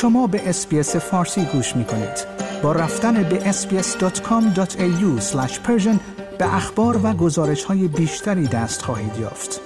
شما به SBS فارسی گوش می کنید. با رفتن به sbs.com.au به اخبار و گزارش های بیشتری دست خواهید یافت.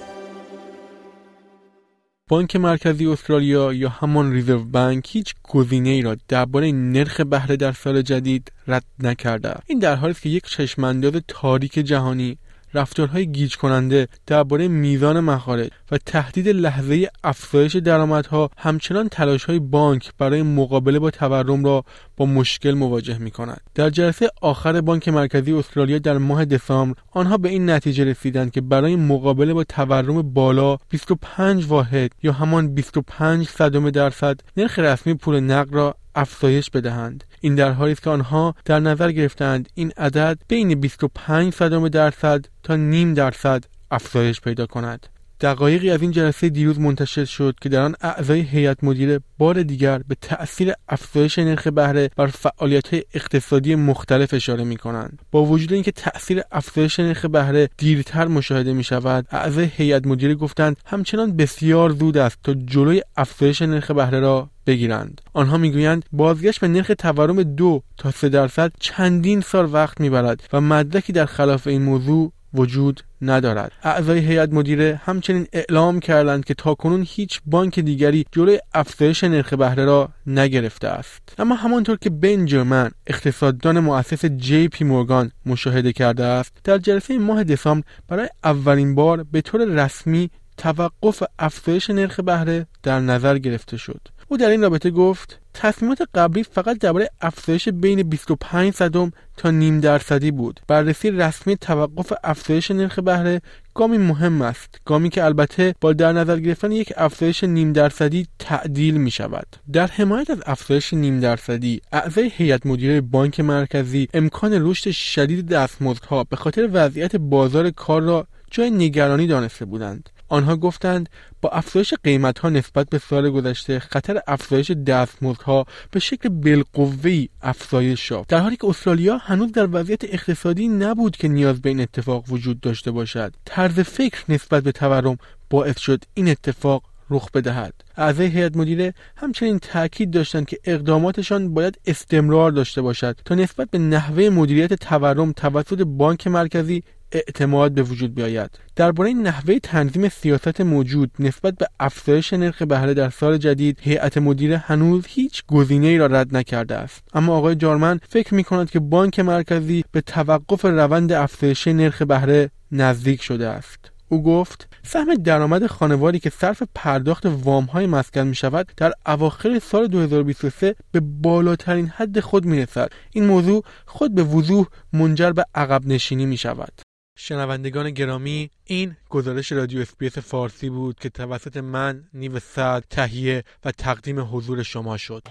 بانک مرکزی استرالیا یا همان Reserve Bank هیچ گزینه ای را درباره نرخ بهره در سال جدید رد نکرده این در حالی است که یک چشمانداز تاریک جهانی رفتارهای گیج کننده درباره میزان مخارج و تهدید لحظه افزایش درآمدها همچنان تلاش های بانک برای مقابله با تورم را با مشکل مواجه می کند. در جلسه آخر بانک مرکزی استرالیا در ماه دسامبر آنها به این نتیجه رسیدند که برای مقابله با تورم بالا 25 واحد یا همان 25 صدم درصد نرخ رسمی پول نقد را افزایش بدهند. این در حالی است که آنها در نظر گرفتند این عدد بین 25 صدم درصد تا نیم درصد افزایش پیدا کند. دقایقی از این جلسه دیروز منتشر شد که در آن اعضای هیئت مدیره بار دیگر به تأثیر افزایش نرخ بهره بر فعالیت اقتصادی مختلف اشاره می کنند با وجود اینکه تأثیر افزایش نرخ بهره دیرتر مشاهده می شود اعضای هیئت مدیره گفتند همچنان بسیار زود است تا جلوی افزایش نرخ بهره را بگیرند. آنها می‌گویند بازگشت به نرخ تورم دو تا سه درصد چندین سال وقت می‌برد و مدرکی در خلاف این موضوع وجود ندارد. اعضای هیئت مدیره همچنین اعلام کردند که تاکنون هیچ بانک دیگری جلوی افزایش نرخ بهره را نگرفته است. اما همانطور که بنجرمن اقتصاددان مؤسس جی پی مورگان مشاهده کرده است در جلسه ماه دسامبر برای اولین بار به طور رسمی توقف افزایش نرخ بهره در نظر گرفته شد. او در این رابطه گفت تصمیمات قبلی فقط درباره افزایش بین 25 صدم تا نیم درصدی بود. بررسی رسمی توقف افزایش نرخ بهره گامی مهم است گامی که البته با در نظر گرفتن یک افزایش نیم درصدی تعدیل می شود در حمایت از افزایش نیم درصدی اعضای هیئت مدیره بانک مرکزی امکان رشد شدید دستمزدها به خاطر وضعیت بازار کار را جای نگرانی دانسته بودند. آنها گفتند با افزایش قیمت ها نسبت به سال گذشته خطر افزایش دستمزدها به شکل بالقوه افزایش یافت. در حالی که استرالیا هنوز در وضعیت اقتصادی نبود که نیاز به این اتفاق وجود داشته باشد. طرز فکر نسبت به تورم باعث شد این اتفاق رخ بدهد. اعضای هیئت مدیره همچنین تاکید داشتند که اقداماتشان باید استمرار داشته باشد تا نسبت به نحوه مدیریت تورم توسط بانک مرکزی اعتماد به وجود بیاید درباره نحوه تنظیم سیاست موجود نسبت به افزایش نرخ بهره در سال جدید هیئت مدیره هنوز هیچ گزینه ای را رد نکرده است اما آقای جارمن فکر می کند که بانک مرکزی به توقف روند افزایش نرخ بهره نزدیک شده است او گفت سهم درآمد خانواری که صرف پرداخت وام های مسکن می شود در اواخر سال 2023 به بالاترین حد خود می رسد. این موضوع خود به وضوح منجر به عقب نشینی می شود. شنوندگان گرامی این گزارش رادیو SBS فارسی بود که توسط من نیو سعد تهیه و تقدیم حضور شما شد.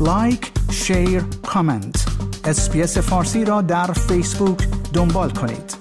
like share comment. SBS فارسی را در فیسبوک دنبال کنید.